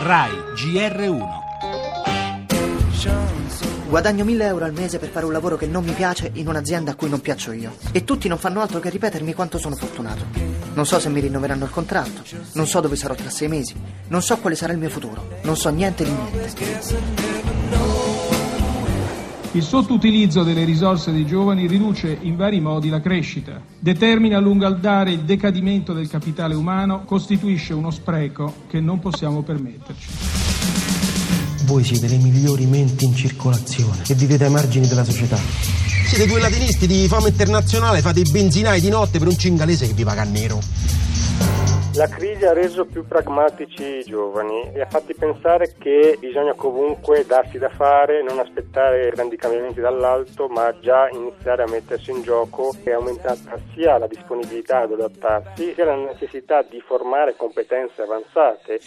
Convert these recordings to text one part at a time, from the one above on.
RAI GR1 Guadagno 1000 euro al mese per fare un lavoro che non mi piace in un'azienda a cui non piaccio io. E tutti non fanno altro che ripetermi quanto sono fortunato. Non so se mi rinnoveranno il contratto, non so dove sarò tra sei mesi, non so quale sarà il mio futuro, non so niente di niente. Il sottoutilizzo delle risorse dei giovani riduce in vari modi la crescita, determina a lungo andare il decadimento del capitale umano, costituisce uno spreco che non possiamo permetterci. Voi siete le migliori menti in circolazione e vivete ai margini della società. Siete due latinisti di fama internazionale, fate i benzinai di notte per un cingalese che vi paga nero. La crisi ha reso più pragmatici i giovani e ha fatti pensare che bisogna comunque darsi da fare, non aspettare grandi cambiamenti dall'alto, ma già iniziare a mettersi in gioco e aumentata sia la disponibilità ad adattarsi, sia la necessità di formare competenze avanzate.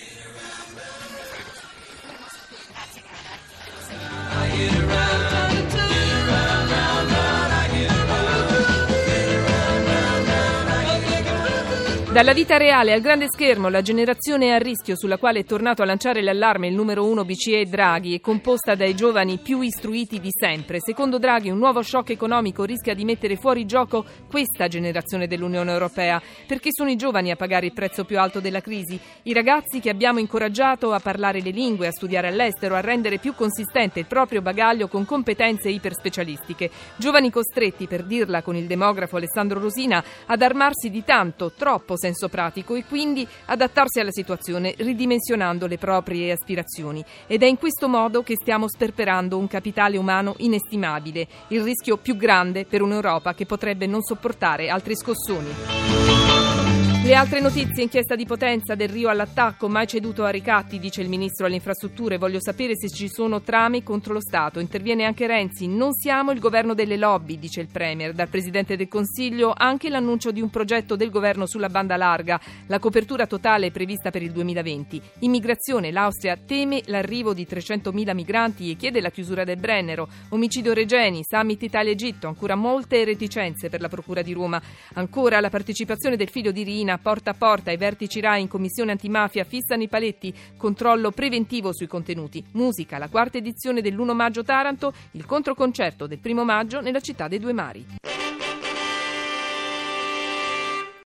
Dalla vita reale al grande schermo, la generazione a rischio sulla quale è tornato a lanciare l'allarme il numero uno BCE Draghi è composta dai giovani più istruiti di sempre. Secondo Draghi un nuovo shock economico rischia di mettere fuori gioco questa generazione dell'Unione Europea, perché sono i giovani a pagare il prezzo più alto della crisi, i ragazzi che abbiamo incoraggiato a parlare le lingue, a studiare all'estero, a rendere più consistente il proprio bagaglio con competenze iperspecialistiche. Giovani costretti, per dirla con il demografo Alessandro Rosina, ad armarsi di tanto, troppo senso pratico e quindi adattarsi alla situazione ridimensionando le proprie aspirazioni. Ed è in questo modo che stiamo sperperando un capitale umano inestimabile, il rischio più grande per un'Europa che potrebbe non sopportare altri scossoni. Le altre notizie, inchiesta di potenza del Rio all'attacco, mai ceduto a ricatti, dice il ministro alle infrastrutture. Voglio sapere se ci sono trame contro lo Stato. Interviene anche Renzi. Non siamo il governo delle lobby, dice il Premier. Dal Presidente del Consiglio anche l'annuncio di un progetto del governo sulla banda larga. La copertura totale è prevista per il 2020. Immigrazione, l'Austria teme l'arrivo di 300.000 migranti e chiede la chiusura del Brennero. Omicidio Regeni, summit Italia-Egitto, ancora molte reticenze per la Procura di Roma. Ancora la partecipazione del figlio di Rina porta a porta. I vertici RAI in commissione antimafia fissano i paletti, controllo preventivo sui contenuti. Musica, la quarta edizione dell'1 maggio Taranto, il controconcerto del primo maggio nella città dei due mari.